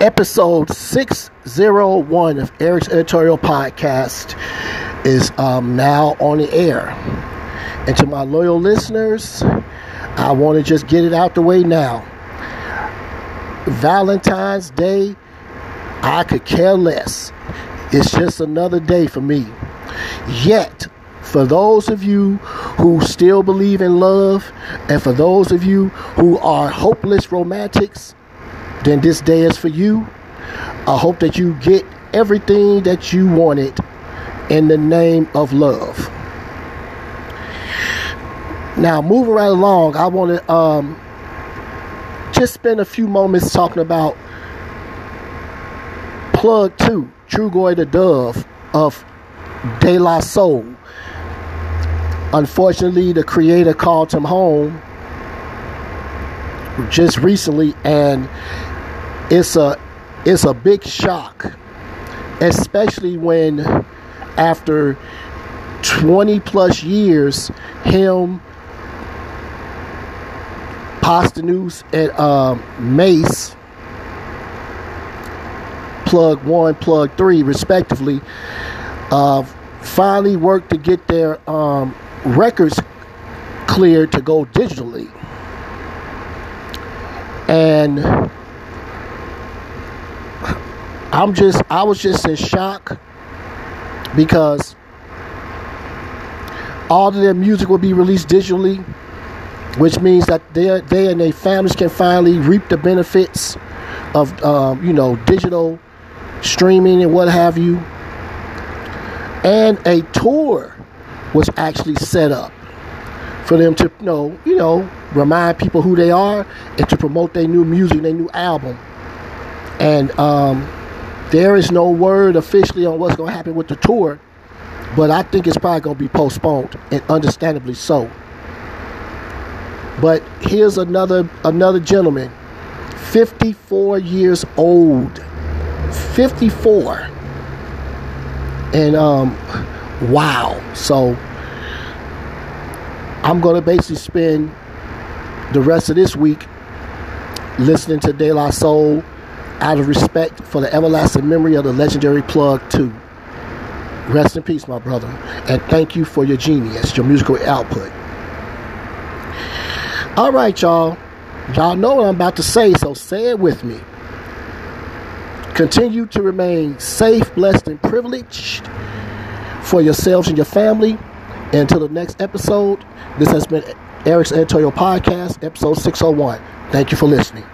episode 601 of Eric's Editorial Podcast is um, now on the air. And to my loyal listeners, I want to just get it out the way now. Valentine's Day, I could care less. It's just another day for me. Yet, for those of you who still believe in love, and for those of you who are hopeless romantics, then this day is for you. I hope that you get everything that you wanted in the name of love. Now, moving right along, I want to um, just spend a few moments talking about Plug 2, Trugoy the Dove of De La Soul. Unfortunately, the creator called him home just recently, and it's a it's a big shock, especially when after 20 plus years, him, Posdnuos, and um, Mase, plug one, plug three, respectively, uh, finally worked to get their um, records cleared to go digitally. And I'm just I was just in shock because all of their music will be released digitally, which means that they they and their families can finally reap the benefits of um, you know digital streaming and what have you. And a tour was actually set up for them to you know you know remind people who they are and to promote their new music, their new album. And um, there is no word officially on what's going to happen with the tour, but I think it's probably going to be postponed, and understandably so. But here's another another gentleman, 54 years old, 54, and um, wow. So I'm going to basically spend the rest of this week listening to De La Soul out of respect for the everlasting memory of the legendary Plug 2. Rest in peace, my brother. And thank you for your genius, your musical output. All right, y'all. Y'all know what I'm about to say, so say it with me. Continue to remain safe, blessed, and privileged for yourselves and your family. Until the next episode, this has been Eric's Editorial Podcast, episode 601. Thank you for listening.